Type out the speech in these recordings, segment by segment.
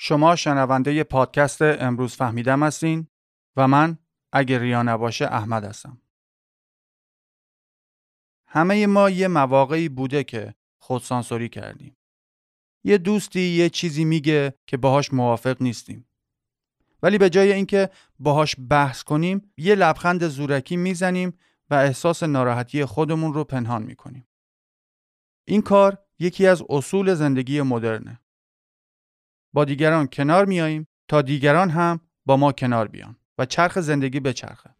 شما شنونده پادکست امروز فهمیدم هستین و من اگر ریا نباشه احمد هستم. همه ما یه مواقعی بوده که خودسانسوری کردیم. یه دوستی یه چیزی میگه که باهاش موافق نیستیم. ولی به جای اینکه باهاش بحث کنیم یه لبخند زورکی می‌زنیم و احساس ناراحتی خودمون رو پنهان می‌کنیم. این کار یکی از اصول زندگی مدرنه. با دیگران کنار میاییم تا دیگران هم با ما کنار بیان و چرخ زندگی به چرخه.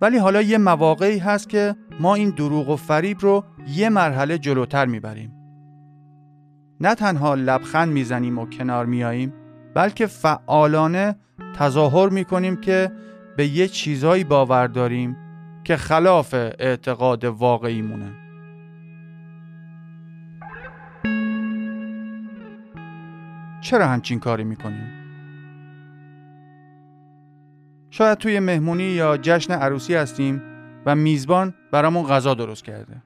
ولی حالا یه مواقعی هست که ما این دروغ و فریب رو یه مرحله جلوتر می‌بریم. نه تنها لبخند می‌زنیم و کنار میاییم بلکه فعالانه تظاهر می‌کنیم که به یه چیزایی باور داریم که خلاف اعتقاد واقعی چرا همچین کاری می‌کنیم؟ شاید توی مهمونی یا جشن عروسی هستیم و میزبان برامون غذا درست کرده.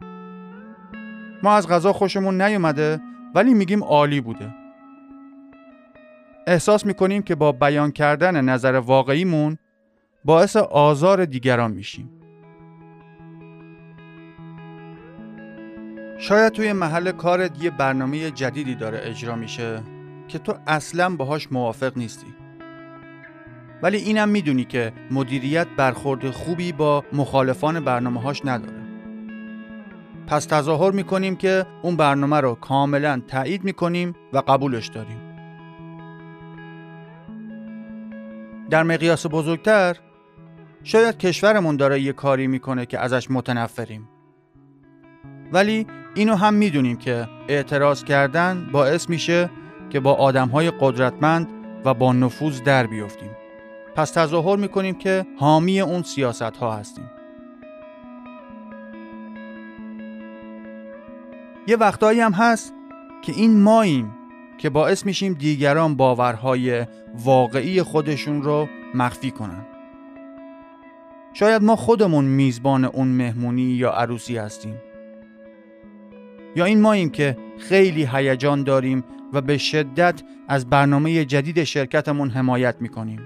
ما از غذا خوشمون نیومده ولی میگیم عالی بوده. احساس می‌کنیم که با بیان کردن نظر واقعیمون باعث آزار دیگران میشیم. شاید توی محل کارت یه برنامه جدیدی داره اجرا میشه که تو اصلا باهاش موافق نیستی. ولی اینم می‌دونی که مدیریت برخورد خوبی با مخالفان برنامه هاش نداره. پس تظاهر می‌کنیم که اون برنامه رو کاملا تایید می‌کنیم و قبولش داریم. در مقیاس بزرگتر شاید کشورمون داره یه کاری می‌کنه که ازش متنفریم. ولی اینو هم می‌دونیم که اعتراض کردن باعث میشه که با آدمهای قدرتمند و با نفوذ در بیفتیم. پس تظاهر می‌کنیم که حامی اون سیاست ها هستیم. یه وقتایی هم هست که این ماییم که باعث میشیم دیگران باورهای واقعی خودشون رو مخفی کنن. شاید ما خودمون میزبان اون مهمونی یا عروسی هستیم. یا این ماییم که خیلی هیجان داریم و به شدت از برنامه جدید شرکتمون حمایت می‌کنیم.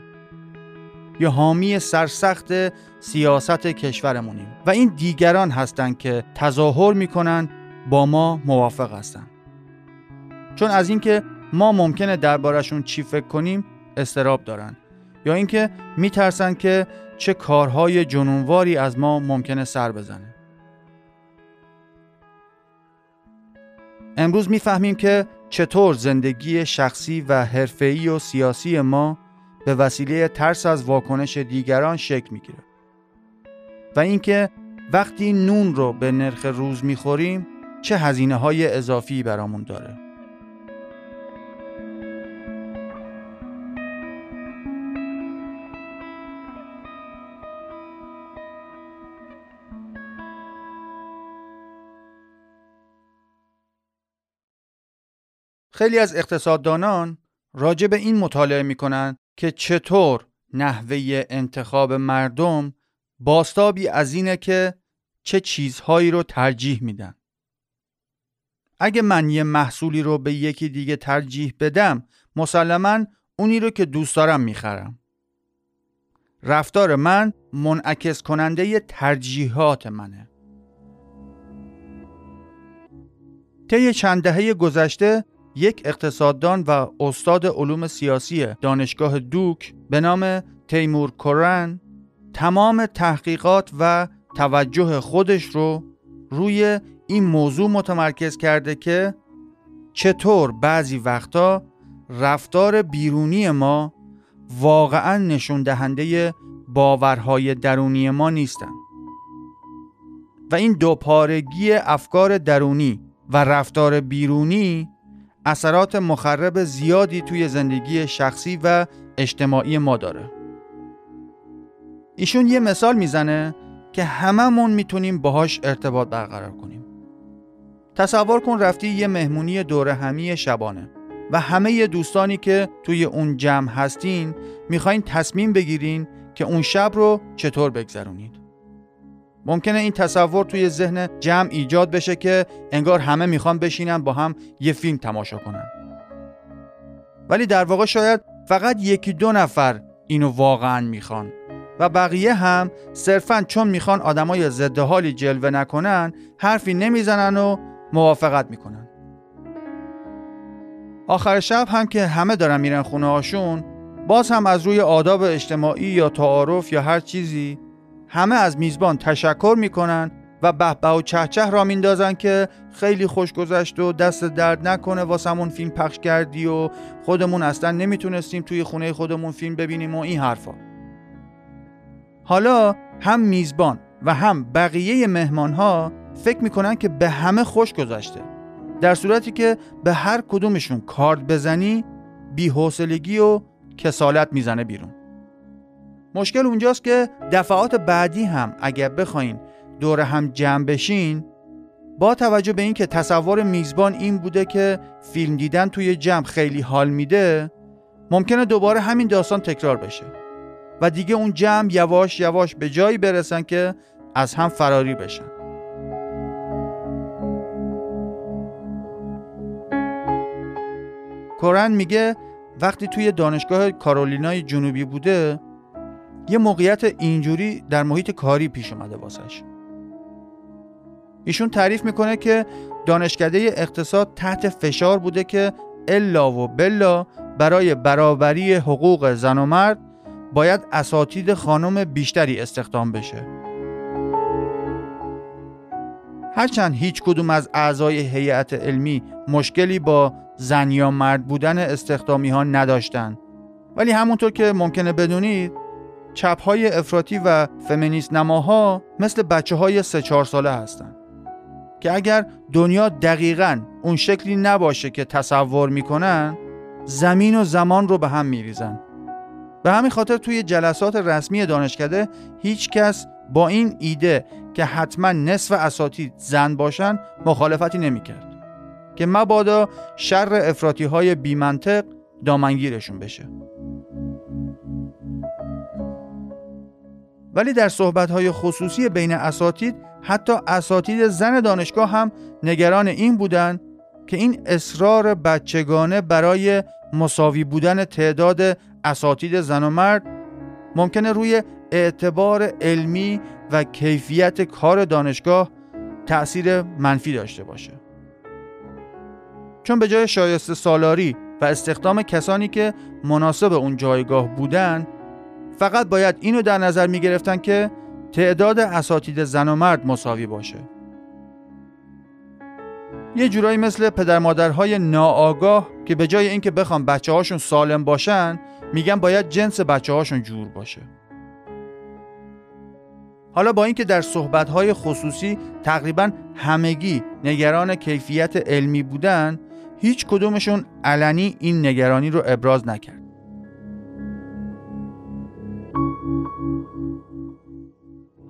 یا حامی سرسخت سیاست کشورمونیم و این دیگران هستند که تظاهر می‌کنن با ما موافق هستند چون از اینکه ما ممکنه دربارشون چی فکر کنیم استراب دارن. یا اینکه میترسن که چه کارهای جنونواری از ما ممکنه سر بزنه. امروز می‌فهمیم که چطور زندگی شخصی و حرفه‌ای و سیاسی ما به وسیله ترس از واکنش دیگران شکل می‌گیره. و اینکه وقتی نون رو به نرخ روز می‌خوریم چه هزینه های اضافی برامون داره. خیلی از اقتصاددانان راجع به این مطالعه می‌کنن که چطور نحوه انتخاب مردم باستابی از اینه که چه چیزهایی رو ترجیح میدن. اگه من یه محصولی رو به یکی دیگه ترجیح بدم مسلما اونی رو که دوست دارم می‌خرم. رفتار من منعکس کننده ی ترجیحات منه. طی چند دهه گذشته یک اقتصاددان و استاد علوم سیاسی دانشگاه دوک به نام تیمور کورن تمام تحقیقات و توجه خودش رو روی این موضوع متمرکز کرده که چطور بعضی وقتا رفتار بیرونی ما واقعا نشون دهنده باورهای درونی ما نیستند و این دوپارگی افکار درونی و رفتار بیرونی اثرات مخرب زیادی توی زندگی شخصی و اجتماعی ما داره. ایشون یه مثال می‌زنه که هممون می‌تونیم باهاش ارتباط برقرار کنیم. تصور کن رفتی یه مهمونی دوره همی شبانه و همه دوستانی که توی اون جمع هستین می‌خواین تصمیم بگیرین که اون شب رو چطور بگذرونید. ممکنه این تصور توی ذهن جمع ایجاد بشه که انگار همه می‌خوان بشینن با هم یه فیلم تماشا کنن. ولی در واقع شاید فقط یکی دو نفر اینو واقعا می‌خوان و بقیه هم صرفا چون می‌خوان آدمای ضد حالی جلوه نکنن حرفی نمی‌زنن و موافقت می‌کنن. آخر شب هم که همه دارن میرن خونه هاشون باز هم از روی آداب اجتماعی یا تعارف یا هر چیزی همه از میزبان تشکر می‌کنن و به و چهچه را میندازن که خیلی خوش گذشت و دست درد نکنه واسمون فیلم پخش کردی و خودمون اصلا نمی‌تونستیم توی خونه خودمون فیلم ببینیم و این حرفا. حالا هم میزبان و هم بقیه مهمان ها فکر می‌کنن که به همه خوش گذشته. در صورتی که به هر کدومشون کارد بزنی بیحوصلگی و کسالت می‌زنه بیرون. مشکل اونجاست که دفعات بعدی هم اگر بخواین دور هم جمع بشین با توجه به اینکه تصور میزبان این بوده که فیلم دیدن توی جمع خیلی حال میده ممکنه دوباره همین داستان تکرار بشه و دیگه اون جمع یواش یواش به جایی برسن که از هم فراری بشن. کورن میگه وقتی توی دانشگاه کارولینای جنوبی بوده یه موقعیت اینجوری در محیط کاری پیش اومده واسش. ایشون تعریف می‌کنه که دانشکده اقتصاد تحت فشار بوده که الا و بلا برای برابری حقوق زن و مرد باید اساتید خانم بیشتری استخدام بشه. هرچند هیچ کدوم از اعضای هیئت علمی مشکلی با زن یا مرد بودن استخدامی ها نداشتن. ولی همونطور که ممکنه بدونید چپ های افراطی و فمینیست نماها مثل بچه های سه چهار ساله هستند که اگر دنیا دقیقا اون شکلی نباشه که تصور می‌کنن زمین و زمان رو به هم میریزن. به همین خاطر توی جلسات رسمی دانشکده هیچ کس با این ایده که حتما نصف اساتید زن باشن مخالفتی نمی‌کرد. که مبادا شر افراطی های بیمنطق دامنگیرشون بشه. ولی در های خصوصی بین اساتید حتی اساتید زن دانشگاه هم نگران این بودند که این اصرار بچگانه برای مساوی بودن تعداد اساتید زن و مرد ممکنه روی اعتبار علمی و کیفیت کار دانشگاه تأثیر منفی داشته باشه. چون به جای شایسته سالاری و استخدام کسانی که مناسب اون جایگاه بودن فقط باید اینو در نظر می گرفتن که تعداد اساتید زن و مرد مساوی باشه. یه جورایی مثل پدر مادرهای ناآگاه که به جای اینکه بخوام بچه هاشون سالم باشن میگن باید جنس بچه هاشون جور باشه. حالا با اینکه در صحبتهای خصوصی تقریبا همگی نگران کیفیت علمی بودن هیچ کدومشون علنی این نگرانی رو ابراز نکرد.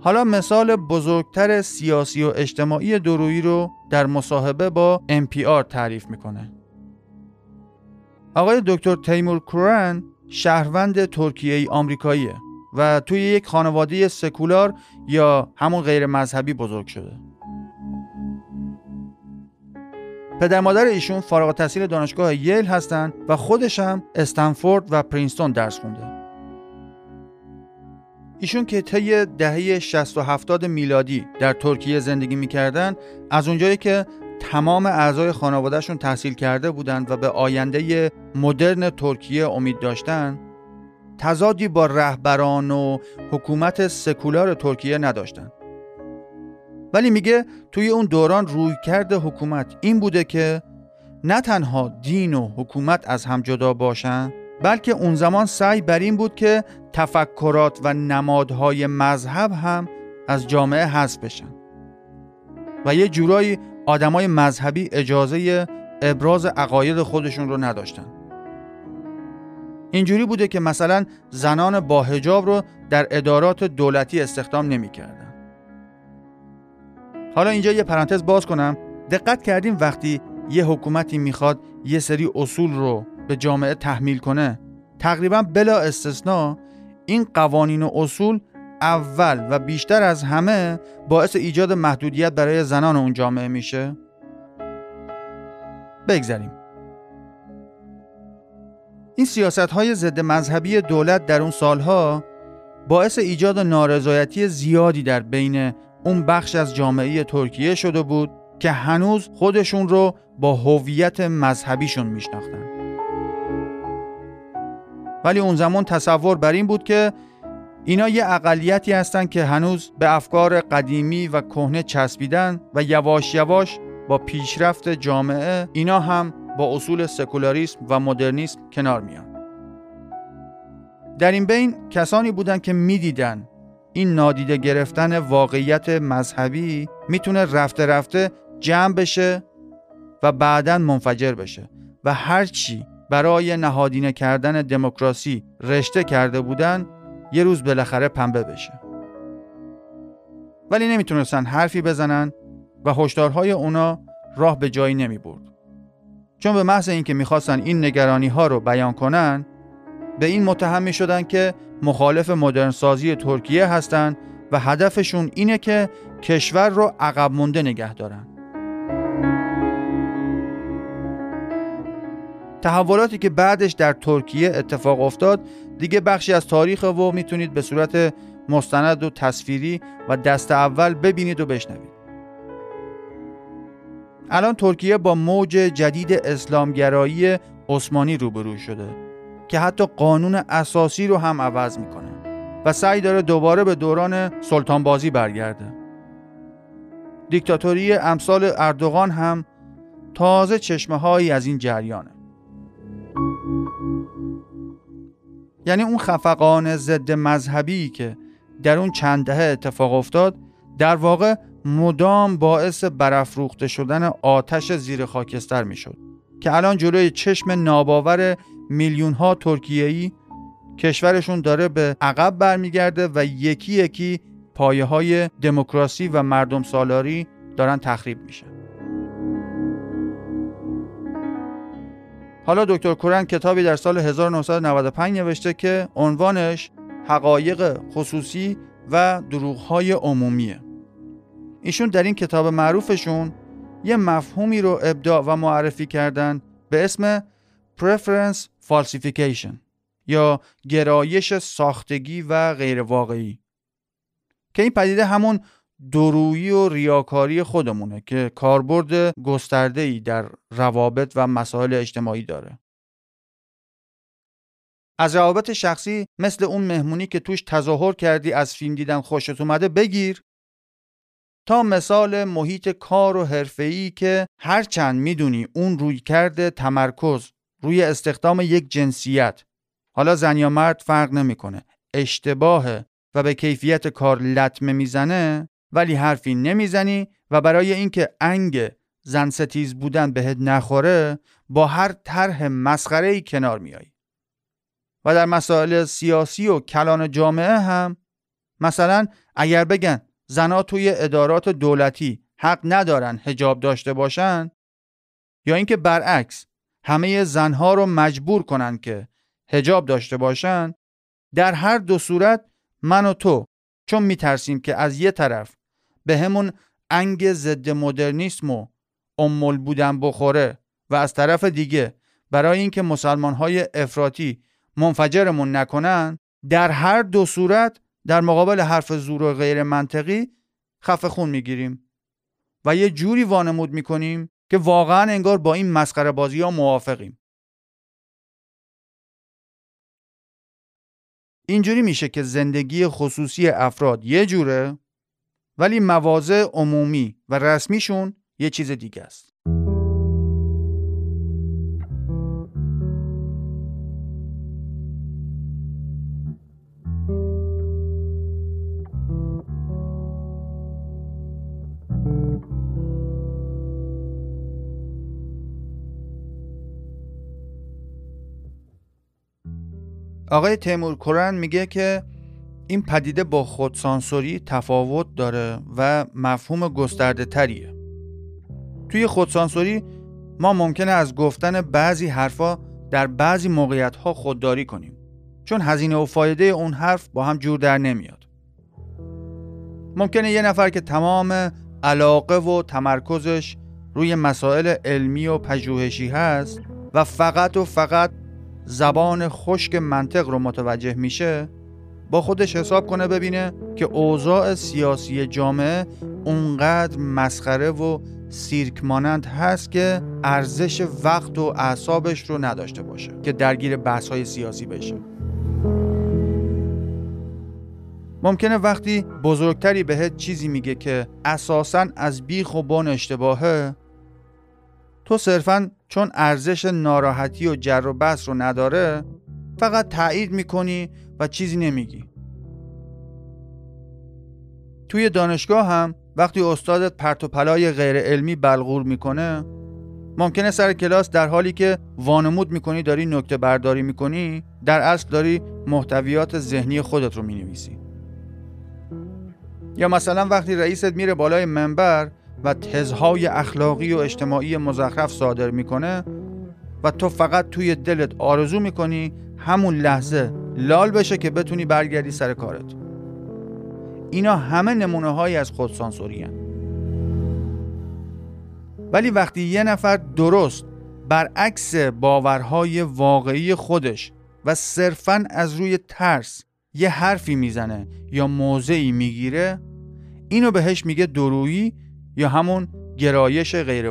حالا مثال بزرگتر سیاسی و اجتماعی درویی رو در مصاحبه با NPR تعریف می‌کنه. آقای دکتر تیمور کورن شهروند ترکیه ای آمریکاییه و توی یک خانواده سکولار یا همون غیر مذهبی بزرگ شده. پدر مادر ایشون فارغ التحصیل دانشگاه ییل هستن و خودش هم استنفورد و پرینستون درس خونده. ایشون که طی دهه 60 و 70 میلادی در ترکیه زندگی می‌کردن از اونجایی که تمام اعضای خانوادهشون تحصیل کرده بودند و به آینده مدرن ترکیه امید داشتن تضادی با رهبران و حکومت سکولار ترکیه نداشتن. ولی میگه توی اون دوران روی کرده حکومت این بوده که نه تنها دین و حکومت از هم جدا باشن بلکه اون زمان سعی بر این بود که تفکرات و نمادهای مذهب هم از جامعه حذف بشن. و یه جورایی آدمای مذهبی اجازه ابراز عقاید خودشون رو نداشتن. اینجوری بوده که مثلا زنان با هجاب رو در ادارات دولتی استخدام نمی‌کردن. حالا اینجا یه پرانتز باز کنم. دقت کردیم وقتی یه حکومتی می‌خواد یه سری اصول رو به جامعه تحمیل کنه. تقریبا بلا استثنا این قوانین و اصول اول و بیشتر از همه باعث ایجاد محدودیت برای زنان اون جامعه میشه؟ بگذریم این سیاست های ضد مذهبی دولت در اون سالها باعث ایجاد نارضایتی زیادی در بین اون بخش از جامعه ترکیه شده بود که هنوز خودشون رو با هویت مذهبیشون میشناختن. ولی اون زمان تصور بر این بود که اینا یه اقلیتی هستن که هنوز به افکار قدیمی و کهنه چسبیدن و یواش یواش با پیشرفت جامعه اینا هم با اصول سکولاریسم و مدرنیسم کنار میان. در این بین کسانی بودند که می‌دیدن این نادیده گرفتن واقعیت مذهبی می‌تونه رفته رفته جمع بشه و بعدا منفجر بشه و هرچی برای نهادینه کردن دموکراسی رشته کرده بودن یه روز بالاخره پنبه بشه ولی نمی‌تونستن حرفی بزنن و هشدارهای اونا راه به جایی نمی برد. چون به محض اینکه می‌خواستن این نگرانی ها رو بیان کنن به این متهم می شدن که مخالف مدرنسازی ترکیه هستند و هدفشون اینه که کشور رو عقب مونده نگه دارن. تحولاتی که بعدش در ترکیه اتفاق افتاد دیگه بخشی از تاریخ و می‌تونید به صورت مستند و تصویری و دست اول ببینید و بشنوید. الان ترکیه با موج جدید اسلامگرایی عثمانی روبرو شده که حتی قانون اساسی رو هم عوض می‌کنه و سعی داره دوباره به دوران سلطان بازی برگرده. دیکتاتوری امثال اردوغان هم تازه چشمه هایی از این جریانه. یعنی اون خفقان ضد مذهبی که در اون چند دهه اتفاق افتاد در واقع مدام باعث برافروخته شدن آتش زیر خاکستر می‌شد که الان جلوی چشم ناباور میلیون ها ترکیه‌ای کشورشون داره به عقب برمیگرده و یکی یکی پایه های دموکراسی و مردم سالاری دارن تخریب میشن. حالا دکتر کورن کتابی در سال 1995 نوشته که عنوانش حقایق خصوصی و دروغهای عمومیه. ایشون در این کتاب معروفشون یه مفهومی رو ابداع و معرفی کردن به اسم Preference Falsification یا گرایش ساختگی و غیر واقعی که این پدیده همون درویی و ریاکاری خودمونه که کاربرد گسترده ای در روابط و مسائل اجتماعی داره. از روابط شخصی مثل اون مهمونی که توش تظاهر کردی از فیلم دیدن خوشت اومده بگیر. تا مثال محیط کار و حرفه‌ای که هرچند می‌دونی اون روی کرده تمرکز روی استخدام یک جنسیت. حالا زن یا مرد فرق نمی‌کنه. اشتباه و به کیفیت کار لطمه می‌زنه. ولی حرفی نمی‌زنی و برای اینکه انگ زن ستیز بودن بهت نخوره با هر طرح مسخره ای کنار میایی و در مسائل سیاسی و کلان جامعه هم مثلا اگر بگن زنا توی ادارات دولتی حق ندارن هجاب داشته باشن یا اینکه برعکس همه زنها رو مجبور کنن که هجاب داشته باشن در هر دو صورت من و تو چون میترسیم که از یه طرف به همون انگ ضد مدرنیسم و امول بودن بخوره و از طرف دیگه برای اینکه مسلمان های افراطی منفجرمون نکنن در هر دو صورت در مقابل حرف زور و غیر منطقی خفه خون می‌گیریم و یه جوری وانمود می‌کنیم که واقعا انگار با این مسخره بازی ها موافقیم. اینجوری میشه که زندگی خصوصی افراد یه جوره ولی مواضع عمومی و رسمیشون یه چیز دیگه است. آقای تیمور کورن میگه که این پدیده با خودسانسوری تفاوت داره و مفهوم گسترده تریه توی خودسانسوری ما ممکنه از گفتن بعضی حرفا در بعضی موقعیت ها خودداری کنیم چون هزینه و فایده اون حرف با هم جور در نمیاد. ممکنه یه نفر که تمام علاقه و تمرکزش روی مسائل علمی و پژوهشی هست و فقط و فقط زبان خشک منطق رو متوجه میشه با خودش حساب کنه ببینه که اوضاع سیاسی جامعه اونقدر مسخره و سیرک مانند هست که ارزش وقت و اعصابش رو نداشته باشه که درگیر بحث های سیاسی بشه. ممکنه وقتی بزرگتری بهت چیزی میگه که اساسا از بیخ و بن اشتباهه تو صرفا چون ارزش ناراحتی و جر و بحث رو نداره فقط تایید می‌کنی و چیزی نمیگی. توی دانشگاه هم وقتی استادت پرت و پلای غیر علمی بلغور می‌کنه ممکنه سر کلاس در حالی که وانمود می‌کنی داری نکته برداری می‌کنی در اصل داری محتویات ذهنی خودت رو می‌نویسی. یا مثلا وقتی رئیست میره بالای منبر و تزهای اخلاقی و اجتماعی مزخرف صادر می‌کنه و تو فقط توی دلت آرزو می‌کنی همون لحظه لال بشه که بتونی برگردی سر کارت اینا همه نمونه هایی از خودسانسوری هن. ولی وقتی یه نفر درست برعکس باورهای واقعی خودش و صرفا از روی ترس یه حرفی می‌زنه یا موضعی می‌گیره اینو بهش میگه درویی یا همون گرایش غیر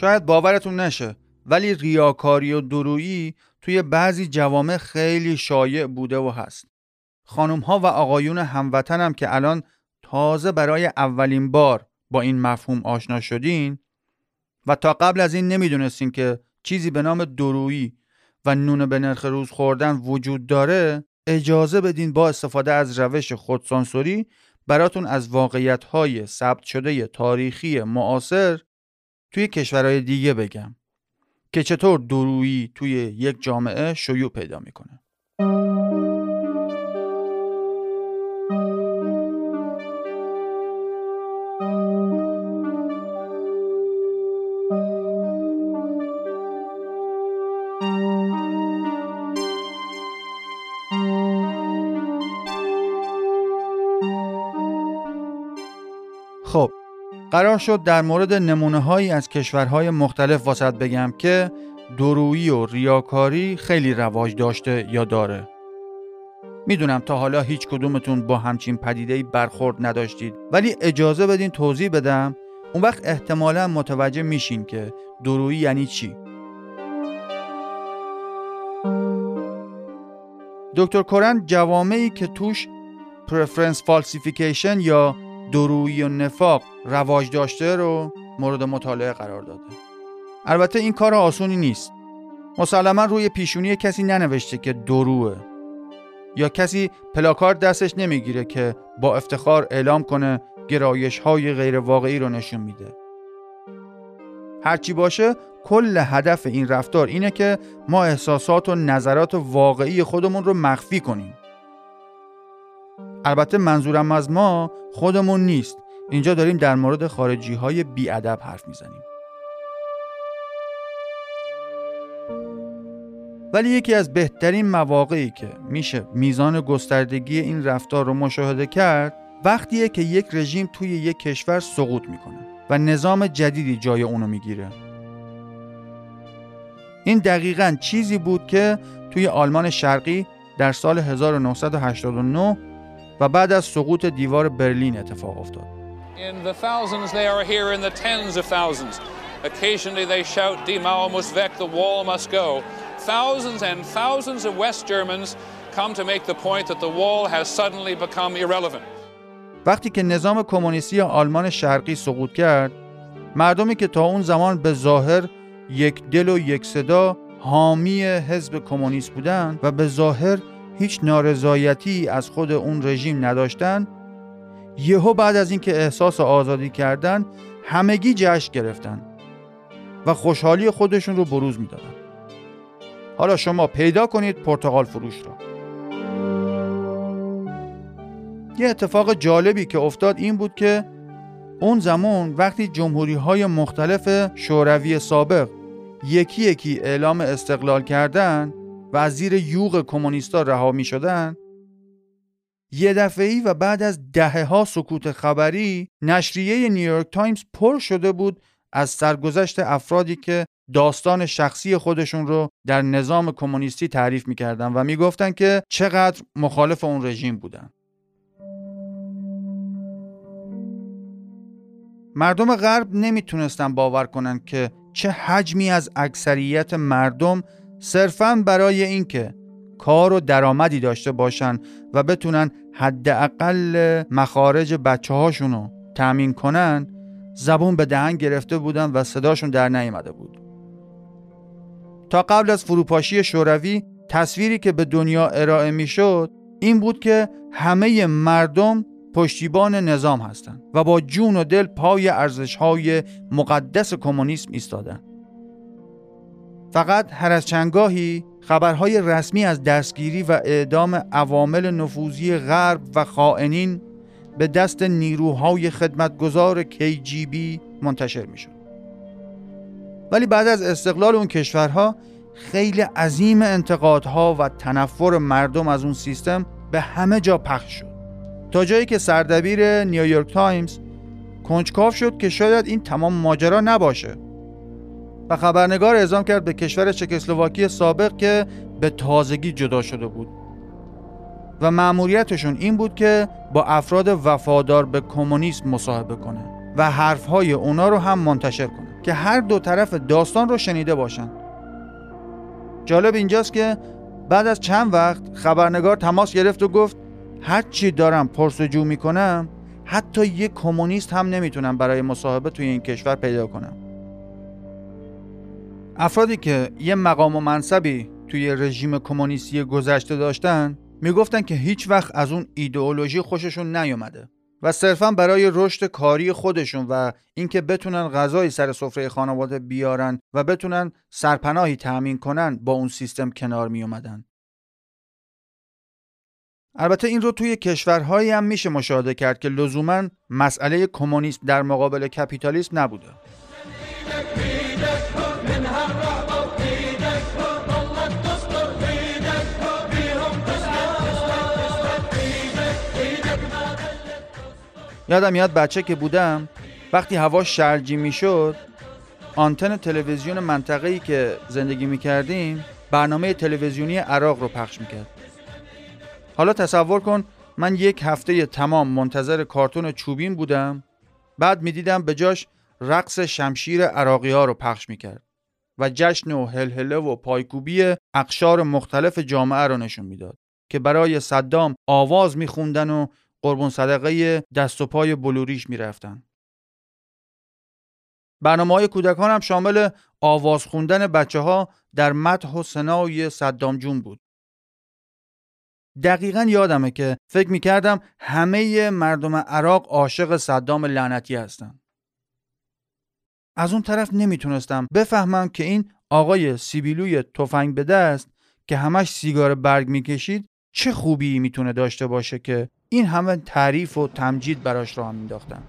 شاید باورتون نشه ولی ریاکاری و درویی توی بعضی جوامع خیلی شایع بوده و هست. خانم ها و آقایون هموطن هم که الان تازه برای اولین بار با این مفهوم آشنا شدین و تا قبل از این نمی‌دونستین که چیزی به نام درویی و نون به نرخ روز خوردن وجود داره اجازه بدین با استفاده از روش خودسانسوری براتون از واقعیت های ثبت شده تاریخی معاصر توی کشورهای دیگه بگم که چطور درویی توی یک جامعه شیوع پیدا می‌کنه. قرار شد در مورد نمونه هایی از کشورهای مختلف واسط بگم که درویی و ریاکاری خیلی رواج داشته یا داره. می‌دونم تا حالا هیچ کدومتون با همچین پدیدهی برخورد نداشتید ولی اجازه بدین توضیح بدم. اون وقت احتمالا متوجه میشین که درویی یعنی چی. دکتر کورن جوامعی که توش preference falsification یا دورویی و نفاق رواج داشته رو مورد مطالعه قرار داده. البته این کار آسونی نیست. مسلما روی پیشونی کسی ننوشته که دوروئه یا کسی پلاکارد دستش نمی‌گیره که با افتخار اعلام کنه گرایش های غیر واقعی رو نشون میده. هرچی باشه کل هدف این رفتار اینه که ما احساسات و نظرات واقعی خودمون رو مخفی کنیم. البته منظورم از ما خودمون نیست. اینجا داریم در مورد خارجی های بیادب حرف می‌زنیم. ولی یکی از بهترین مواقعی که میشه میزان گستردگی این رفتار رو مشاهده کرد وقتیه که یک رژیم توی یک کشور سقوط می‌کنه و نظام جدیدی جای اونو می‌گیره. این دقیقا چیزی بود که توی آلمان شرقی در سال 1989 و بعد از سقوط دیوار برلین اتفاق افتاد. In the thousands they are here in the tens of thousands. Occasionally they shout Die Mauer muss weg, the wall must go. Thousands and thousands of West Germans come to make the point that the wall has suddenly become irrelevant. وقتی که نظام کمونیستی آلمان شرقی سقوط کرد، مردمی که تا اون زمان به ظاهر یک دل و یک صدا حامی حزب کمونیست بودند و به ظاهر هیچ نارضایتی از خود اون رژیم نداشتن. یهو بعد از اینکه احساس آزادی کردن همگی جشن گرفتن و خوشحالی خودشون رو بروز می‌دادن. حالا شما پیدا کنید پرتغال فروش را یه اتفاق جالبی که افتاد این بود که اون زمان وقتی جمهوری های مختلف شوروی سابق یکی یکی اعلام استقلال کردن و از زیر یوغ کمونیستا رها می شدن یه دفعی و بعد از دهه ها سکوت خبری نشریه نیویورک تایمز پر شده بود از سرگذشت افرادی که داستان شخصی خودشون رو در نظام کمونیستی تعریف می‌کردن و می‌گفتن که چقدر مخالف اون رژیم بودن. مردم غرب نمی‌تونستن باور کنند که چه حجمی از اکثریت مردم صرفا برای اینکه کار و درآمدی داشته باشن و بتونن حداقل مخارج بچه رو تأمین کنن زبون به دهن گرفته بودن و صداشون در نیامده بود تا قبل از فروپاشی شوروی تصویری که به دنیا ارائه می‌شد این بود که همه مردم پشتیبان نظام هستند و با جون و دل پای ارزش‌های مقدس کمونیسم ایستادند. فقط هر از چنگاهی خبرهای رسمی از دستگیری و اعدام عوامل نفوذی غرب و خائنین به دست نیروهای خدمتگزار KGB منتشر می شد. ولی بعد از استقلال اون کشورها خیلی عظیم انتقادها و تنفر مردم از اون سیستم به همه جا پخش شد تا جایی که سردبیر نیویورک تایمز کنجکاو شد که شاید این تمام ماجرا نباشه و خبرنگار اعزام کرد به کشور چکسلواکی سابق که به تازگی جدا شده بود. و مأموریتشون این بود که با افراد وفادار به کمونیسم مصاحبه کنه و حرفهای اونا رو هم منتشر کنه که هر دو طرف داستان رو شنیده باشن. جالب اینجاست که بعد از چند وقت خبرنگار تماس گرفت و گفت هر چی دارم پرسجو می‌کنم حتی یک کمونیست هم نمی‌تونم برای مصاحبه توی این کشور پیدا کنم. افرادی که یه مقام و منصبی توی رژیم کمونیستی گذشته داشتن می‌گفتن که هیچ وقت از اون ایدئولوژی خوششون نیومده و صرفا برای رشد کاری خودشون و اینکه بتونن غذای سر سفره خانواده بیارن و بتونن سرپناهی تأمین کنن با اون سیستم کنار می اومدن. البته این رو توی کشورهایی هم میشه مشاهده کرد که لزوما مسئله کمونیسم در مقابل کپیتالیسم نبوده. یادم یاد بچه که بودم وقتی هوا شرجی می‌شد آنتن تلویزیون منطقه ای که زندگی می کردیم برنامه تلویزیونی عراق رو پخش می‌کرد. حالا تصور کن من یک هفته تمام منتظر کارتون چوبین بودم بعد می‌دیدم به جاش رقص شمشیر عراقی ها رو پخش می‌کرد و جشن و هلهله و پایکوبی اقشار مختلف جامعه رو نشون می‌داد که برای صدام آواز میخوندن و قربون صدقه دست و پای بلوریش می‌رفتن. برنامه های کودکان هم شامل آواز خوندن بچه ها در مدح و سنای صدام جون بود. دقیقا یادمه که فکر می‌کردم همه مردم عراق عاشق صدام لعنتی هستن. از اون طرف نمی‌تونستم بفهمم که این آقای سیبیلوی تفنگ به دست که همش سیگار برگ می‌کشید چه خوبی می‌تونه داشته باشه که این همه تعریف و تمجید براش راه مینداختن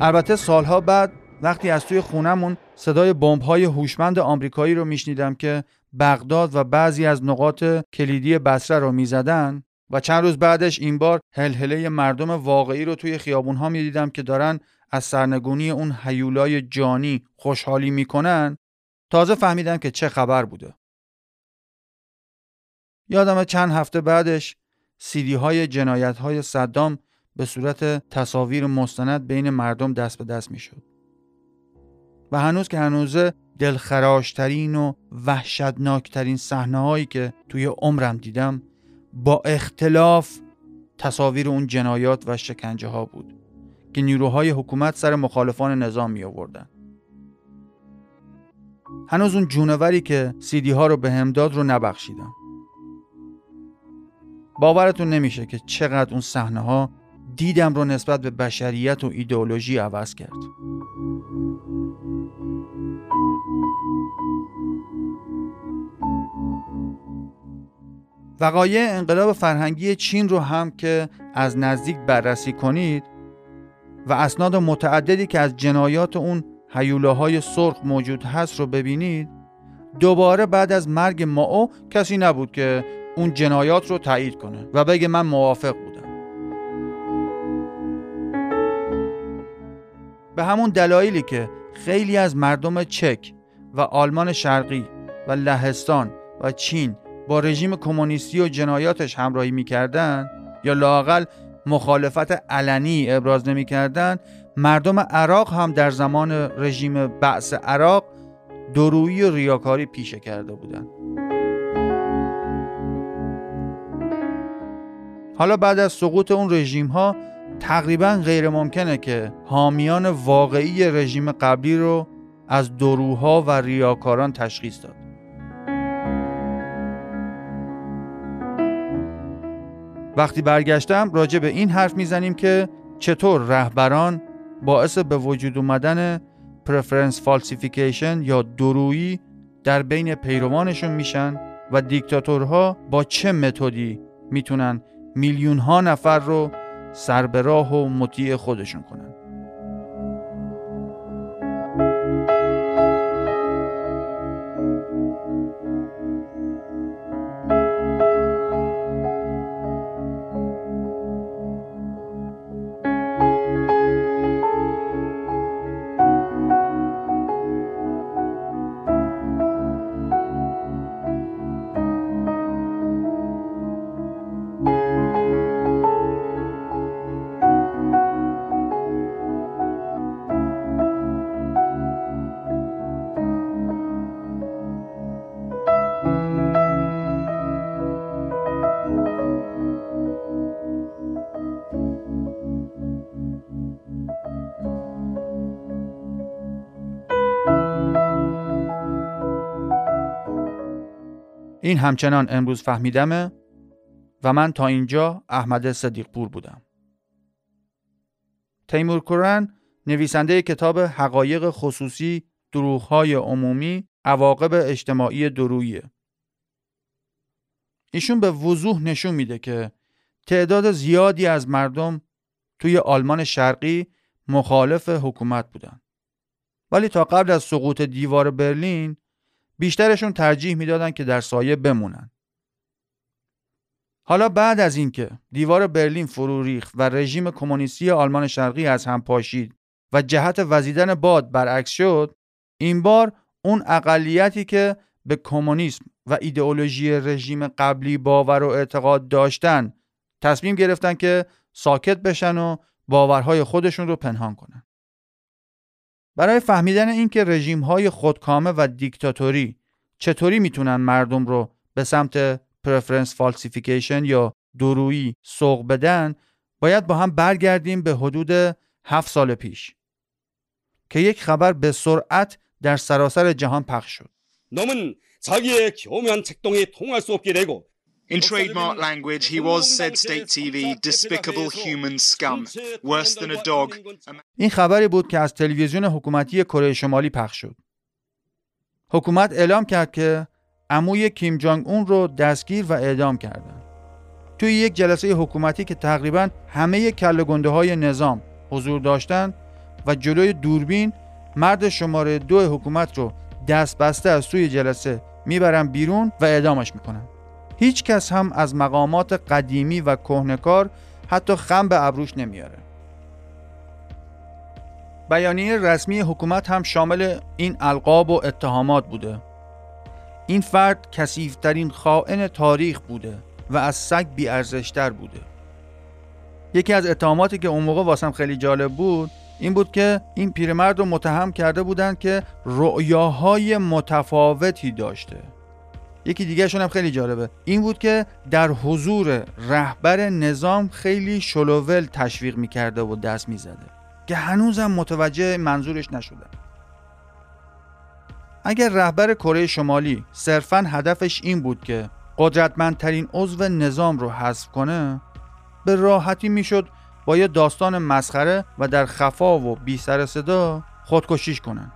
البته سالها بعد وقتی از توی خونمون صدای های هوشمند آمریکایی رو میشنیدم که بغداد و بعضی از نقاط کلیدی بصره رو می‌زدن و چند روز بعدش این بار هلهله مردم واقعی رو توی خیابون ها می‌دیدم که دارن از سرنگونی اون حیولای جانی خوشحالی می‌کنن تازه فهمیدم که چه خبر بوده. یادم چند هفته بعدش سیدی های جنایت های صدام به صورت تصاویر مستند بین مردم دست به دست می‌شد. و هنوز که هنوزه دلخراشترین و وحشتناکترین صحنه هایی که توی عمرم دیدم با اختلاف تصاویر اون جنایات و شکنجه ها بود. که نیروهای حکومت سر مخالفان نظام می آوردن. هنوز اون جونوری که سیدی ها رو به هم داد رو نبخشیدم. باورتون نمیشه که چقدر اون صحنه ها دیدم رو نسبت به بشریت و ایدئولوژی عوض کرد. وقایع انقلاب فرهنگی چین رو هم که از نزدیک بررسی کنید و اسناد متعددی که از جنایات اون های سرخ موجود هست رو ببینید دوباره بعد از مرگ ماو کسی نبود که اون جنایات رو تایید کنه و بگه من موافق بودم. به همون دلایلی که خیلی از مردم چک و آلمان شرقی و لهستان و چین با رژیم کمونیستی و جنایاتش همراهی می‌کردن یا لاقل مخالفت علنی ابراز نمی‌کردن مردم عراق هم در زمان رژیم بعث عراق درویی و ریاکاری پیشه کرده بودند. حالا بعد از سقوط اون رژیم ها تقریبا غیر ممکنه که حامیان واقعی رژیم قبلی رو از دروها و ریاکاران تشخیص داد. وقتی برگشتم راجع به این حرف می‌زنیم که چطور رهبران باعث به وجود اومدن preference falsification یا دورویی در بین پیروانشون میشن و دیکتاتورها با چه متدی می‌تونن میلیون ها نفر رو سربراه و مطیع خودشون کنن؟ این همچنان امروز فهمیدمه و من تا اینجا احمد صدیق پور بودم. تیمور کورن نویسنده کتاب حقایق خصوصی دروغهای عمومی عواقب اجتماعی درویه. ایشون به وضوح نشون میده که تعداد زیادی از مردم توی آلمان شرقی مخالف حکومت بودن. ولی تا قبل از سقوط دیوار برلین بیشترشون ترجیح می‌دادن که در سایه بمونن. حالا بعد از اینکه دیوار برلین فرو ریخت و رژیم کمونیستی آلمان شرقی از هم پاشید و جهت وزیدن باد برعکس شد، این بار اون اقلیتی که به کمونیسم و ایدئولوژی رژیم قبلی باور و اعتقاد داشتن تصمیم گرفتن که ساکت بشن و باورهای خودشون رو پنهان کنن. برای فهمیدن اینکه رژیم های خودکامه و دیکتاتوری چطوری میتونن مردم رو به سمت پرفرنس فالسیفیکیشن یا درویی سوق بدن باید با هم برگردیم به حدود هفت سال پیش که یک خبر به سرعت در سراسر جهان پخش شد. 놈은 자기의 교묘한 책동이 통할 수 없게 되고 In trademark language, he was, said State TV, despicable human scum, worse than a dog. این خبری بود که از تلویزیون حکومتی کره شمالی پخش شد. حکومت اعلام کرد که عموی کیم جانگ اون رو دستگیر و اعدام کردن. توی یک جلسه حکومتی که تقریبا همه کله های نظام حضور داشتن و جلوی دوربین مرد شماره دو حکومت رو دست بسته از توی جلسه می‌برن بیرون و اعدامش می‌کنن. هیچ کس هم از مقامات قدیمی و کهنکار حتی خم به ابروش نمیاره. بیانیه رسمی حکومت هم شامل این القاب و اتهامات بوده. این فرد کسیفترین خائن تاریخ بوده و از سگ بیارزشتر بوده. یکی از اتهاماتی که اون موقع واسم خیلی جالب بود این بود که این پیرمرد رو متهم کرده بودند که رؤیاهای متفاوتی داشته. یکی دیگه هم خیلی جالبه. این بود که در حضور رهبر نظام خیلی شلوول تشویق می‌کرده و دست می‌زده. که هنوزم متوجه منظورش نشده. اگر رهبر کره شمالی صرفا هدفش این بود که قدرتمندترین عضو نظام رو حذف کنه به راحتی می‌شد با یه داستان مسخره و در خفا و بی سر صدا خودکشیش کنن.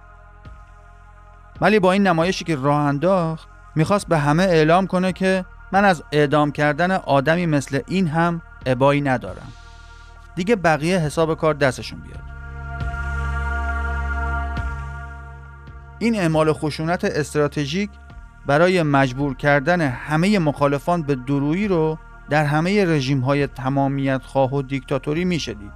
ولی با این نمایشی که راه انداخت می‌خواست به همه اعلام کنه که من از اعدام کردن آدمی مثل این هم ابایی ندارم. دیگه بقیه حساب کار دستشون بیاد. این اعمال خشونت استراتژیک برای مجبور کردن همه مخالفان به درویی رو در همه رژیم های تمامیت خواه و دیکتاتوری می‌شدید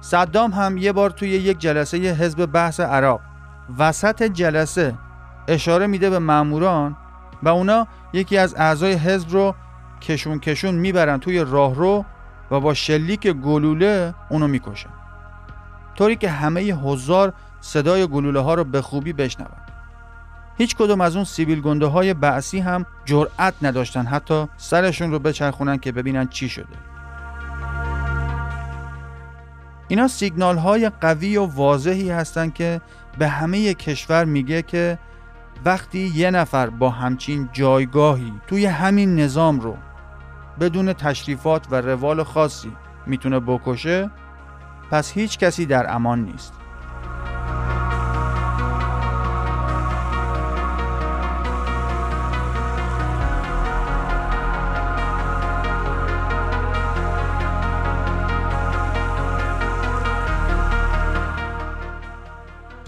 صدام هم یه بار توی یک جلسه حزب بحث عراق وسط جلسه اشاره میده به ماموران و اونا یکی از اعضای حزب رو کشون کشون می‌برن توی راهرو و با شلیک گلوله اونو می‌کشن. طوری که همه هزار صدای گلوله ها رو به خوبی بشنون. هیچ کدوم از اون سیبیل گنده های بعثی هم جرأت نداشتن حتی سرشون رو بچرخونن که ببینن چی شده. اینا سیگنال های قوی و واضحی هستند که به همه کشور میگه که وقتی یه نفر با همچین جایگاهی توی همین نظام رو بدون تشریفات و روال خاصی می‌تونه بکشه پس هیچ کسی در امان نیست.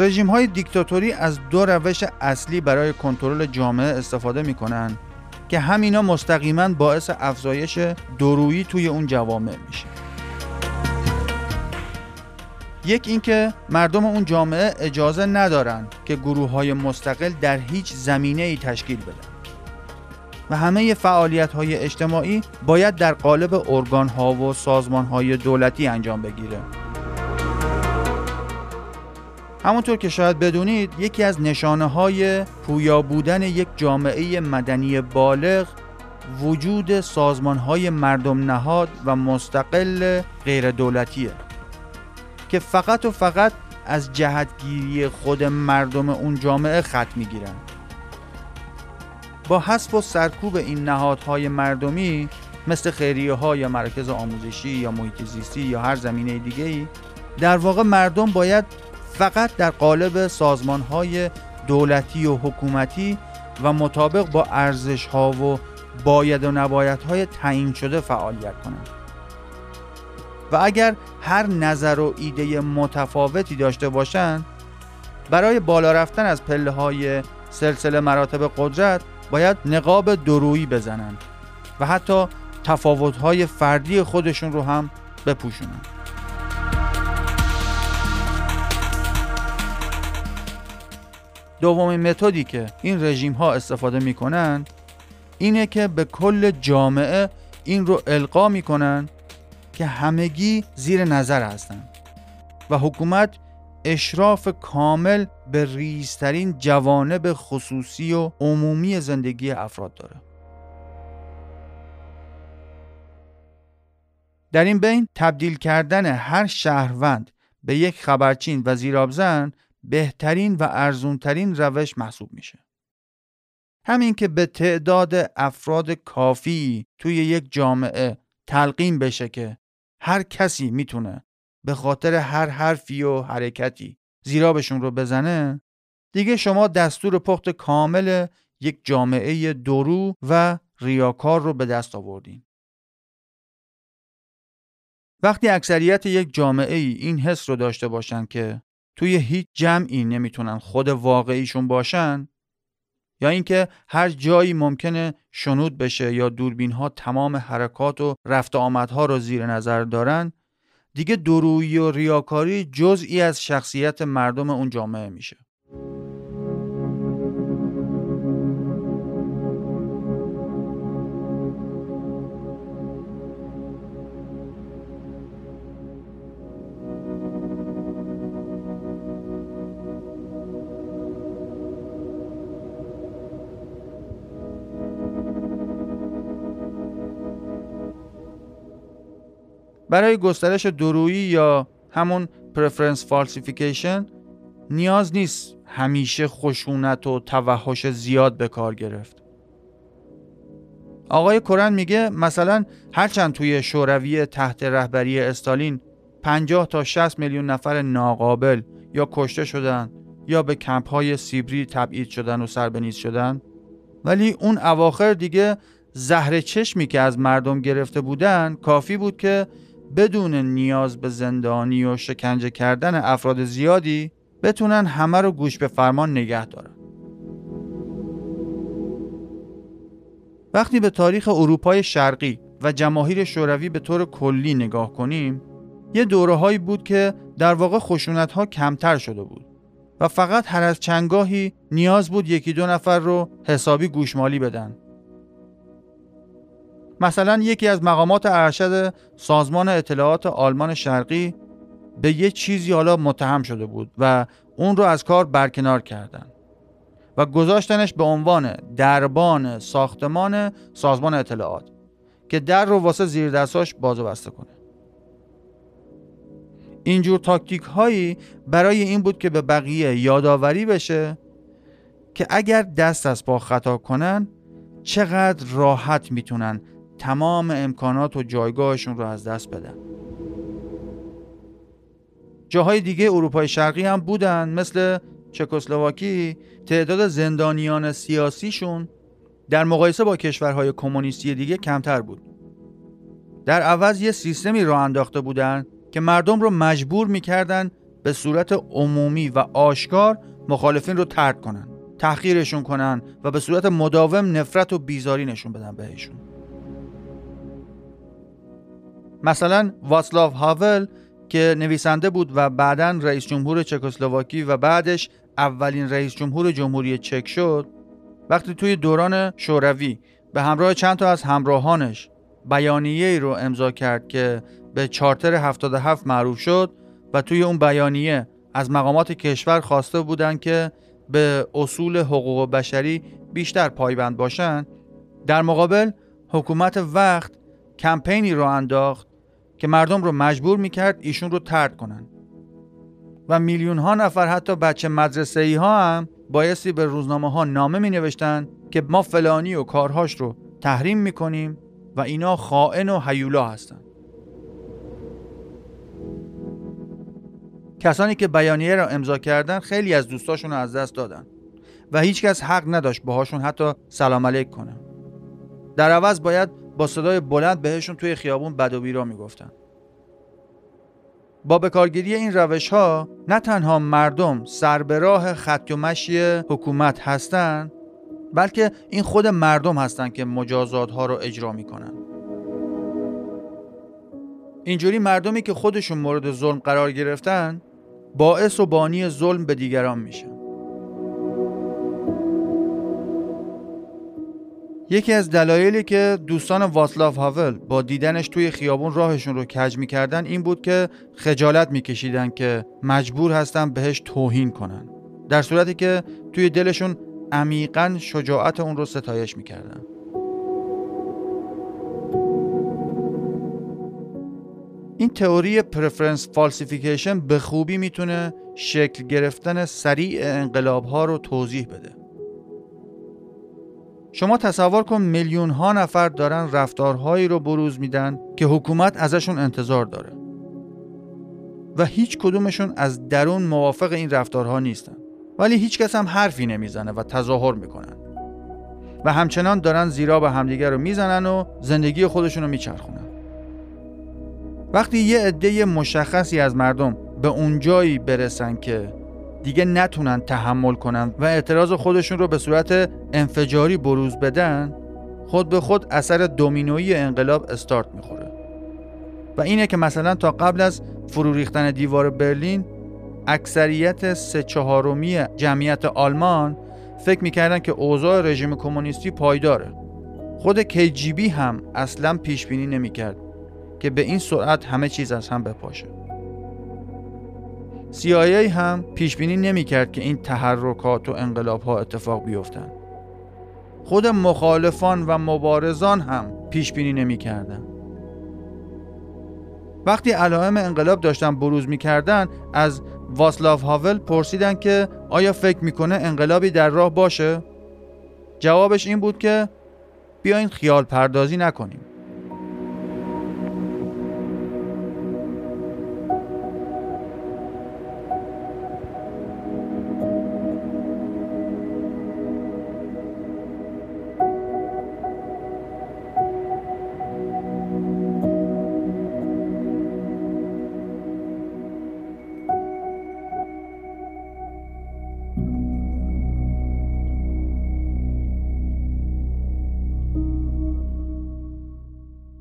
رژیم های دیکتاتوری از دو روش اصلی برای کنترل جامعه استفاده می کنن که همینا مستقیما باعث افزایش درویی توی اون جوامع میشه. یک اینکه مردم اون جامعه اجازه ندارن که گروه های مستقل در هیچ زمینه ای تشکیل بدن. و همه فعالیت های اجتماعی باید در قالب ارگان ها و سازمان های دولتی انجام بگیره. همونطور که شاید بدونید یکی از نشانه های پویا بودن یک جامعه مدنی بالغ وجود سازمان های مردم نهاد و مستقل غیر دولتیه که فقط و فقط از جهتگیری خود مردم اون جامعه خط می‌گیرن. با حذف و سرکوب این نهادهای مردمی مثل خیریه ها یا مرکز آموزشی یا محیط زیستی یا هر زمینه دیگه ای در واقع مردم باید فقط در قالب سازمان های دولتی و حکومتی و مطابق با ارزش ها و باید و نباید های تعیین شده فعالیت کنند. و اگر هر نظر و ایده متفاوتی داشته باشند برای بالا رفتن از پله های سلسله مراتب قدرت باید نقاب درویی بزنند و حتی تفاوت های فردی خودشون رو هم بپوشونند. دومین متدی که این رژیم ها استفاده می‌کنن اینه که به کل جامعه این رو القا می‌کنن که همگی زیر نظر هستند و حکومت اشراف کامل به ریزترین جوانب خصوصی و عمومی زندگی افراد داره. در این بین تبدیل کردن هر شهروند به یک خبرچین و زیرابزن بهترین و ارزونترین روش محسوب میشه. همین که به تعداد افراد کافی توی یک جامعه تلقین بشه که هر کسی می‌تونه به خاطر هر حرفی و حرکتی زیرابشون رو بزنه دیگه شما دستور پخت کامل یک جامعه درو و ریاکار رو به دست آوردین. وقتی اکثریت یک جامعه ای این حس رو داشته باشن که توی هیچ جمعی نمی‌تونن خود واقعیشون باشن؟ یا اینکه هر جایی ممکنه شنود بشه یا دوربین ها تمام حرکات و رفت آمدها رو زیر نظر دارن دیگه درویی و ریاکاری جزئی از شخصیت مردم اون جامعه میشه. برای گسترش دورویی یا همون preference falsification نیاز نیست همیشه خشونت و توحش زیاد به کار گرفت. آقای کوران میگه مثلا هرچند توی شوروی تحت رهبری استالین 50 تا 60 میلیون نفر ناقابل یا کشته شدن یا به کمپ های سیبری تبعید شدن و سر به نیست شدن ولی اون اواخر دیگه زهر چشمی که از مردم گرفته بودن کافی بود که بدون نیاز به زندانی و شکنجه کردن افراد زیادی بتونن همه رو گوش به فرمان نگه دارن. وقتی به تاریخ اروپای شرقی و جماهیر شوروی به طور کلی نگاه کنیم یه دوره بود که در واقع خشونت ها کمتر شده بود و فقط هر از چنگاهی نیاز بود یکی دو نفر رو حسابی گوشمالی بدن. مثلا یکی از مقامات ارشد سازمان اطلاعات آلمان شرقی به یه چیزی حالا متهم شده بود و اون رو از کار برکنار کردن و گذاشتنش به عنوان دربان ساختمان سازمان اطلاعات که در رو واسه زیر دستاش باز و بسته کنه. اینجور تاکتیک هایی برای این بود که به بقیه یادآوری بشه که اگر دست از پا خطا کنن چقدر راحت می‌تونن تمام امکانات و جایگاهشون رو از دست بدن. جاهای دیگه اروپای شرقی هم بودن مثل چکسلواکی. تعداد زندانیان سیاسیشون در مقایسه با کشورهای کمونیستی دیگه کمتر بود. در عوض یه سیستمی راه انداخته بودن که مردم رو مجبور می‌کردن به صورت عمومی و آشکار مخالفین رو ترک کنن تحقیرشون کنن و به صورت مداوم نفرت و بیزاری نشون بدن بهشون. مثلا واسلاو هاول که نویسنده بود و بعدا رئیس جمهور چکسلواکی و بعدش اولین رئیس جمهور جمهوری چک شد وقتی توی دوران شوروی به همراه چند تا از همراهانش بیانیه ای رو امضا کرد که به چارتر 77 معروف شد و توی اون بیانیه از مقامات کشور خواسته بودند که به اصول حقوق بشری بیشتر پایبند باشند در مقابل حکومت وقت کمپینی رو انداخت که مردم رو مجبور می‌کرد ایشون رو ترد کنن. و میلیون ها نفر حتی بچه مدرسه ای ها هم بایستی به روزنامه ها نامه می نوشتن که ما فلانی و کارهاش رو تحریم می‌کنیم و اینا خائن و حیولا هستن. کسانی که بیانیه را امضا کردن خیلی از دوستاشون رو از دست دادن و هیچکس حق نداشت باهاشون حتی سلام علیک کنه. در عوض باید با صدای بلند بهشون توی خیابون بد و بیرا می‌گفتن. با بکارگیری این روش ها نه تنها مردم سر به راه خط و مشی حکومت هستند بلکه این خود مردم هستند که مجازات ها رو اجرا می‌کنن. اینجوری مردمی که خودشون مورد ظلم قرار گرفتن باعث و بانی ظلم به دیگران میشن. یکی از دلایلی که دوستان واسلاف هاول با دیدنش توی خیابون راهشون رو کج می‌کردن این بود که خجالت میکشیدن که مجبور هستن بهش توهین کنن. در صورتی که توی دلشون عمیقا شجاعت اون رو ستایش می‌کردن. این تئوری preference falsification به خوبی می‌تونه شکل گرفتن سریع انقلاب ها رو توضیح بده. شما تصور کن میلیون ها نفر دارن رفتارهایی رو بروز میدن که حکومت ازشون انتظار داره. و هیچ کدومشون از درون موافق این رفتارها نیستن. ولی هیچ کس هم حرفی نمی‌زنه و تظاهر می‌کنن. و همچنان دارن زیرا به همدیگر رو می‌زنن و زندگی خودشون رو میچرخونن. وقتی یه عده مشخصی از مردم به اون جایی برسن که دیگه نتونن تحمل کنن و اعتراض خودشون رو به صورت انفجاری بروز بدن خود به خود اثر دومینویی انقلاب استارت می‌خوره. و اینه که مثلا تا قبل از فرو ریختن دیوار برلین اکثریت سه چهارمی جمعیت آلمان فکر می‌کردن که اوضاع رژیم کمونیستی پایداره. خود KGB هم اصلا پیش بینی نمی‌کرد که به این سرعت همه چیز از هم بپاشه. CIA هم پیش بینی نمی‌کرد که این تحرکات و انقلاب ها اتفاق بیفتن خود مخالفان و مبارزان هم پیش بینی نمی‌کردن وقتی علائم انقلاب داشتن بروز می‌کردن از واسلاف هاول پرسیدن که آیا فکر می‌کنه انقلابی در راه باشه؟ جوابش این بود که بیاین خیال پردازی نکنیم.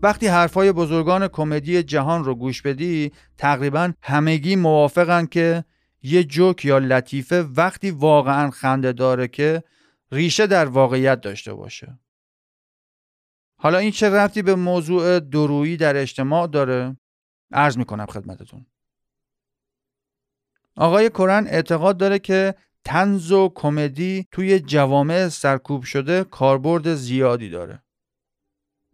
وقتی حرفای بزرگان کمدی جهان رو گوش بدی تقریبا همگی موافقن که یه جوک یا لطیفه وقتی واقعا خنده داره که ریشه در واقعیت داشته باشه. حالا این چه رفتی به موضوع درویی در اجتماع داره؟ عرض می‌کنم خدمتتون. آقای کرن اعتقاد داره که تنز و کمدی توی جوامع سرکوب شده کاربرد زیادی داره.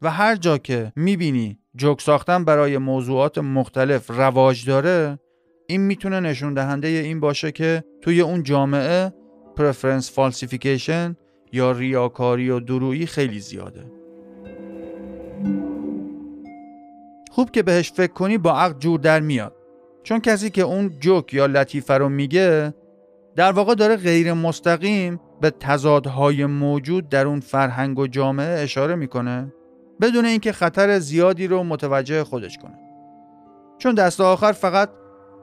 و هر جا که می‌بینی جوک ساختن برای موضوعات مختلف رواج داره این می‌تونه نشون دهنده این باشه که توی اون جامعه preference falsification یا ریاکاری و دورویی خیلی زیاده. خوب که بهش فکر کنی با عقل جور در میاد. چون کسی که اون جوک یا لطیفه رو میگه در واقع داره غیر مستقیم به تضادهای موجود در اون فرهنگ و جامعه اشاره می‌کنه. بدون اینکه خطر زیادی رو متوجه خودش کنه. چون دست آخر فقط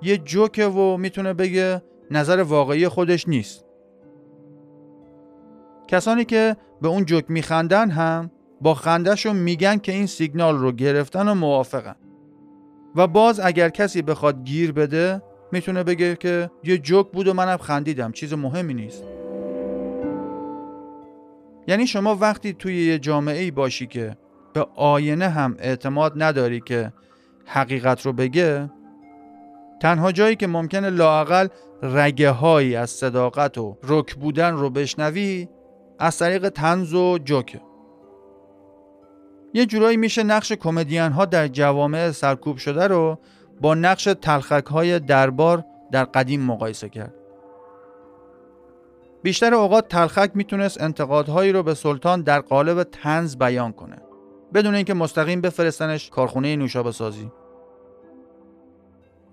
یه جوکه و می‌تونه بگه نظر واقعی خودش نیست. کسانی که به اون جوک میخندن هم با خندهشون میگن که این سیگنال رو گرفتن و موافقن. و باز اگر کسی بخواد گیر بده می‌تونه بگه که یه جوک بود و منم خندیدم چیز مهمی نیست. یعنی شما وقتی توی یه جامعه ای باشی که به آینه هم اعتماد نداری که حقیقت رو بگه تنها جایی که ممکنه لاقل رگه هایی از صداقت و رک بودن رو بشنوی از طریق تنز و جوکه یه جورایی میشه نقش کمدین ها در جوامع سرکوب شده رو با نقش تلخک های دربار در قدیم مقایسه کرد. بیشتر اوقات تلخک می‌تونست انتقادهایی رو به سلطان در قالب تنز بیان کنه بدون اینکه مستقیم بفرستنش کارخونه نوشابه سازی.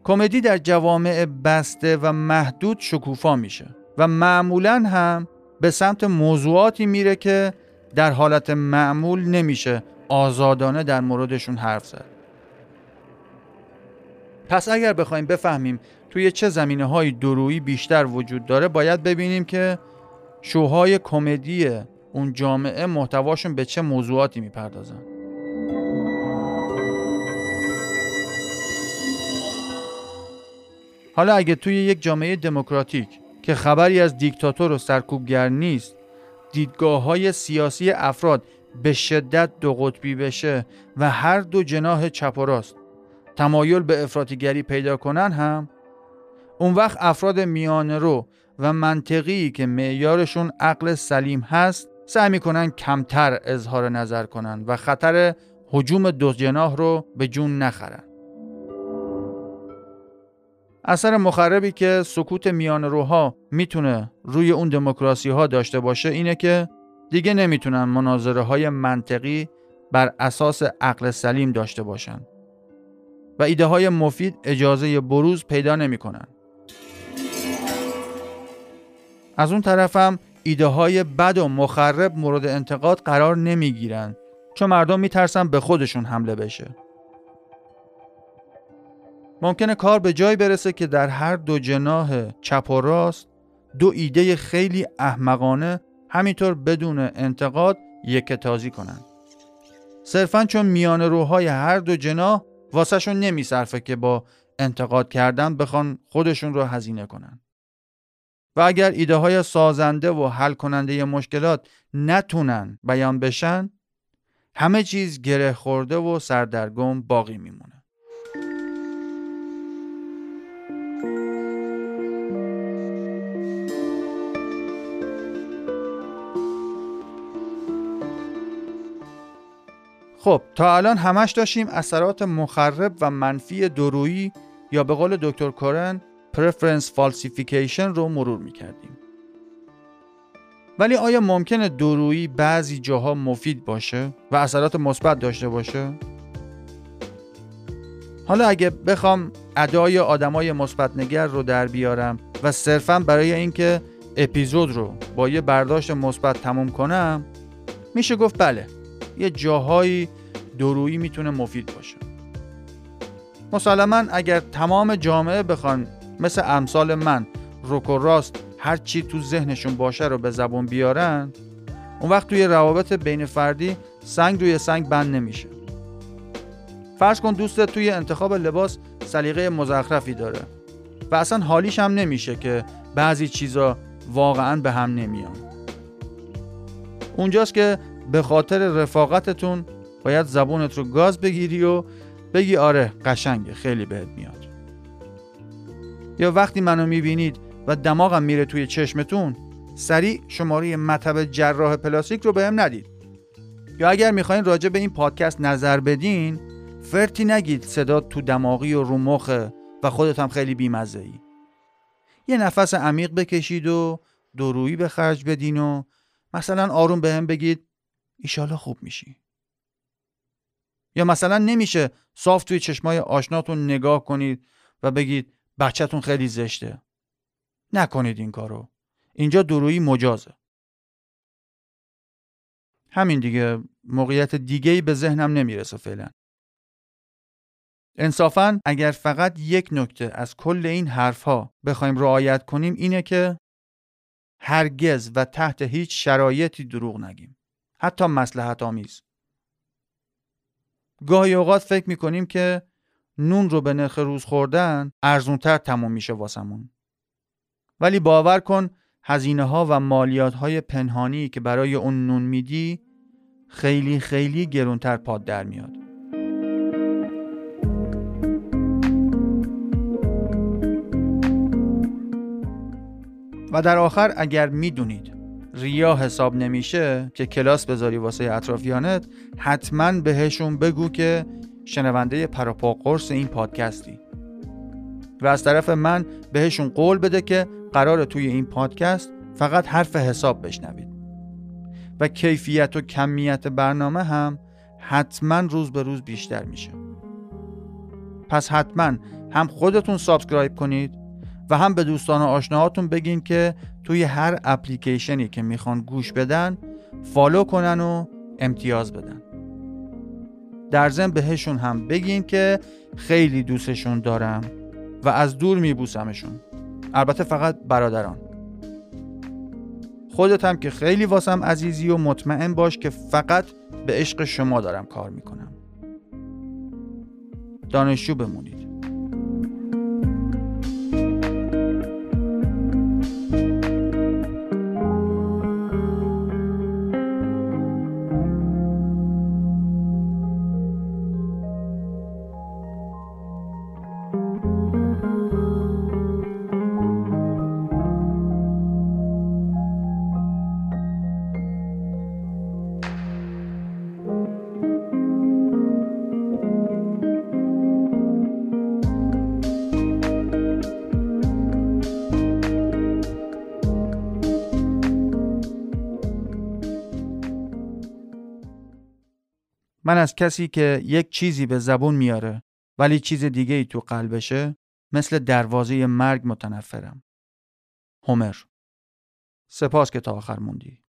کمدی در جوامع بسته و محدود شکوفا میشه و معمولا هم به سمت موضوعاتی میره که در حالت معمول نمیشه آزادانه در موردشون حرف زد پس اگر بخوایم بفهمیم توی چه زمینه های درویی بیشتر وجود داره باید ببینیم که شوهای کمدی اون جامعه محتواشون به چه موضوعاتی می‌پردازن حالا اگه توی یک جامعه دموکراتیک که خبری از دیکتاتور و سرکوبگر نیست دیدگاه های سیاسی افراد به شدت دو قطبی بشه و هر دو جناح چپ و راست تمایل به افراطیگری پیدا کنن هم اون وقت افراد میانه رو و منطقی که معیارشون عقل سلیم هست سعی می‌کنن کمتر اظهار نظر کنن و خطر حجوم دو جناح رو به جون نخرن. اثر مخربی که سکوت میان روها می‌تونه روی اون دموکراسی ها داشته باشه اینه که دیگه نمی‌تونن مناظره های منطقی بر اساس عقل سلیم داشته باشن و ایده های مفید اجازه بروز پیدا نمی‌کنن. از اون طرفم ایده های بد و مخرب مورد انتقاد قرار نمی‌گیرن چون مردم میترسن به خودشون حمله بشه. ممکنه کار به جای برسه که در هر دو جناح چپ و راست دو ایده خیلی احمقانه همینطور بدون انتقاد یک تازی کنن صرفا چون میان روهای هر دو جناح واسهشون نمیصرفه که با انتقاد کردن بخوان خودشون رو هزینه کنن. و اگر ایده های سازنده و حل کننده مشکلات نتونن بیان بشن همه چیز گره خورده و سردرگم باقی میمونه. خب تا الان همش داشتیم اثرات مخرب و منفی دورویی یا به قول دکتر کوران preference falsification رو مرور می‌کردیم ولی آیا ممکنه دورویی بعضی جاها مفید باشه و اثرات مثبت داشته باشه؟ حالا اگه بخوام ادای آدمای مثبت نگر رو در بیارم و صرفا برای اینکه اپیزود رو با یه برداشت مثبت تموم کنم میشه گفت بله یه جاهایی درویی می‌تونه مفید باشه. مسلما اگر تمام جامعه بخوان مثل امثال من روک و راست هر چی تو ذهنشون باشه رو به زبون بیارن اون وقت توی روابط بین فردی سنگ روی سنگ بند نمیشه. فرض کن دوستت توی انتخاب لباس سلیقه مزخرفی داره و اصلا حالیش هم نمیشه که بعضی چیزا واقعا به هم نمیان. اونجاست که به خاطر رفاقتتون باید زبونت رو گاز بگیری و بگی آره قشنگه خیلی بهت میاد یا وقتی منو می‌بینید و دماغم میره توی چشمتون سریع شماره مطب جراح پلاستیک رو بهم ندید یا اگر می‌خواین راجع به این پادکست نظر بدین فرتی نگید صدا تو دماغی و رو مخه و خودت هم خیلی بیمزه ای. یه نفس عمیق بکشید و درویی به خرج بدین و مثلا آروم به هم بگید ایشالا خوب میشی. یا مثلا نمیشه صاف توی چشمای آشناتون نگاه کنید و بگید بچهتون خیلی زشته. نکنید این کارو. اینجا درویی مجازه. همین دیگه موقعیت دیگه به ذهنم نمی‌رسه فعلا. انصافا اگر فقط یک نکته از کل این حرفها بخوایم رعایت کنیم اینه که هرگز و تحت هیچ شرایطی دروغ نگیم. حتی مسلحت آمیز. گاهی اوقات فکر می‌کنیم که نون رو به نرخ روز خوردن ارزونتر تموم میشه واسمون. ولی باور کن هزینه ها و مالیات های پنهانی که برای اون نون میدی خیلی خیلی گرونتر پاد در میاد. و در آخر اگر می‌دونید ریا حساب نمیشه که کلاس بذاری واسه اطرافیانت حتما بهشون بگو که شنونده پراپا قرص این پادکستی. و از طرف من بهشون قول بده که قرار توی این پادکست فقط حرف حساب بشنوید. و کیفیت و کمیت برنامه هم حتما روز به روز بیشتر میشه. پس حتما هم خودتون subscribe کنید و هم به دوستان و آشناهاتون بگین که توی هر اپلیکیشنی که می‌خوان گوش بدن follow کنن و امتیاز بدن. در ضمن بهشون هم بگین که خیلی دوستشون دارم و از دور میبوسمشون. البته فقط برادران. خودت هم که خیلی واسم عزیزی و مطمئن باش که فقط به عشق شما دارم کار می‌کنم. دانشجو بمونید. از کسی که یک چیزی به زبون میاره ولی چیز دیگه ای تو قلبشه مثل دروازه مرگ متنفرم. هومر سپاس که تا آخر موندی.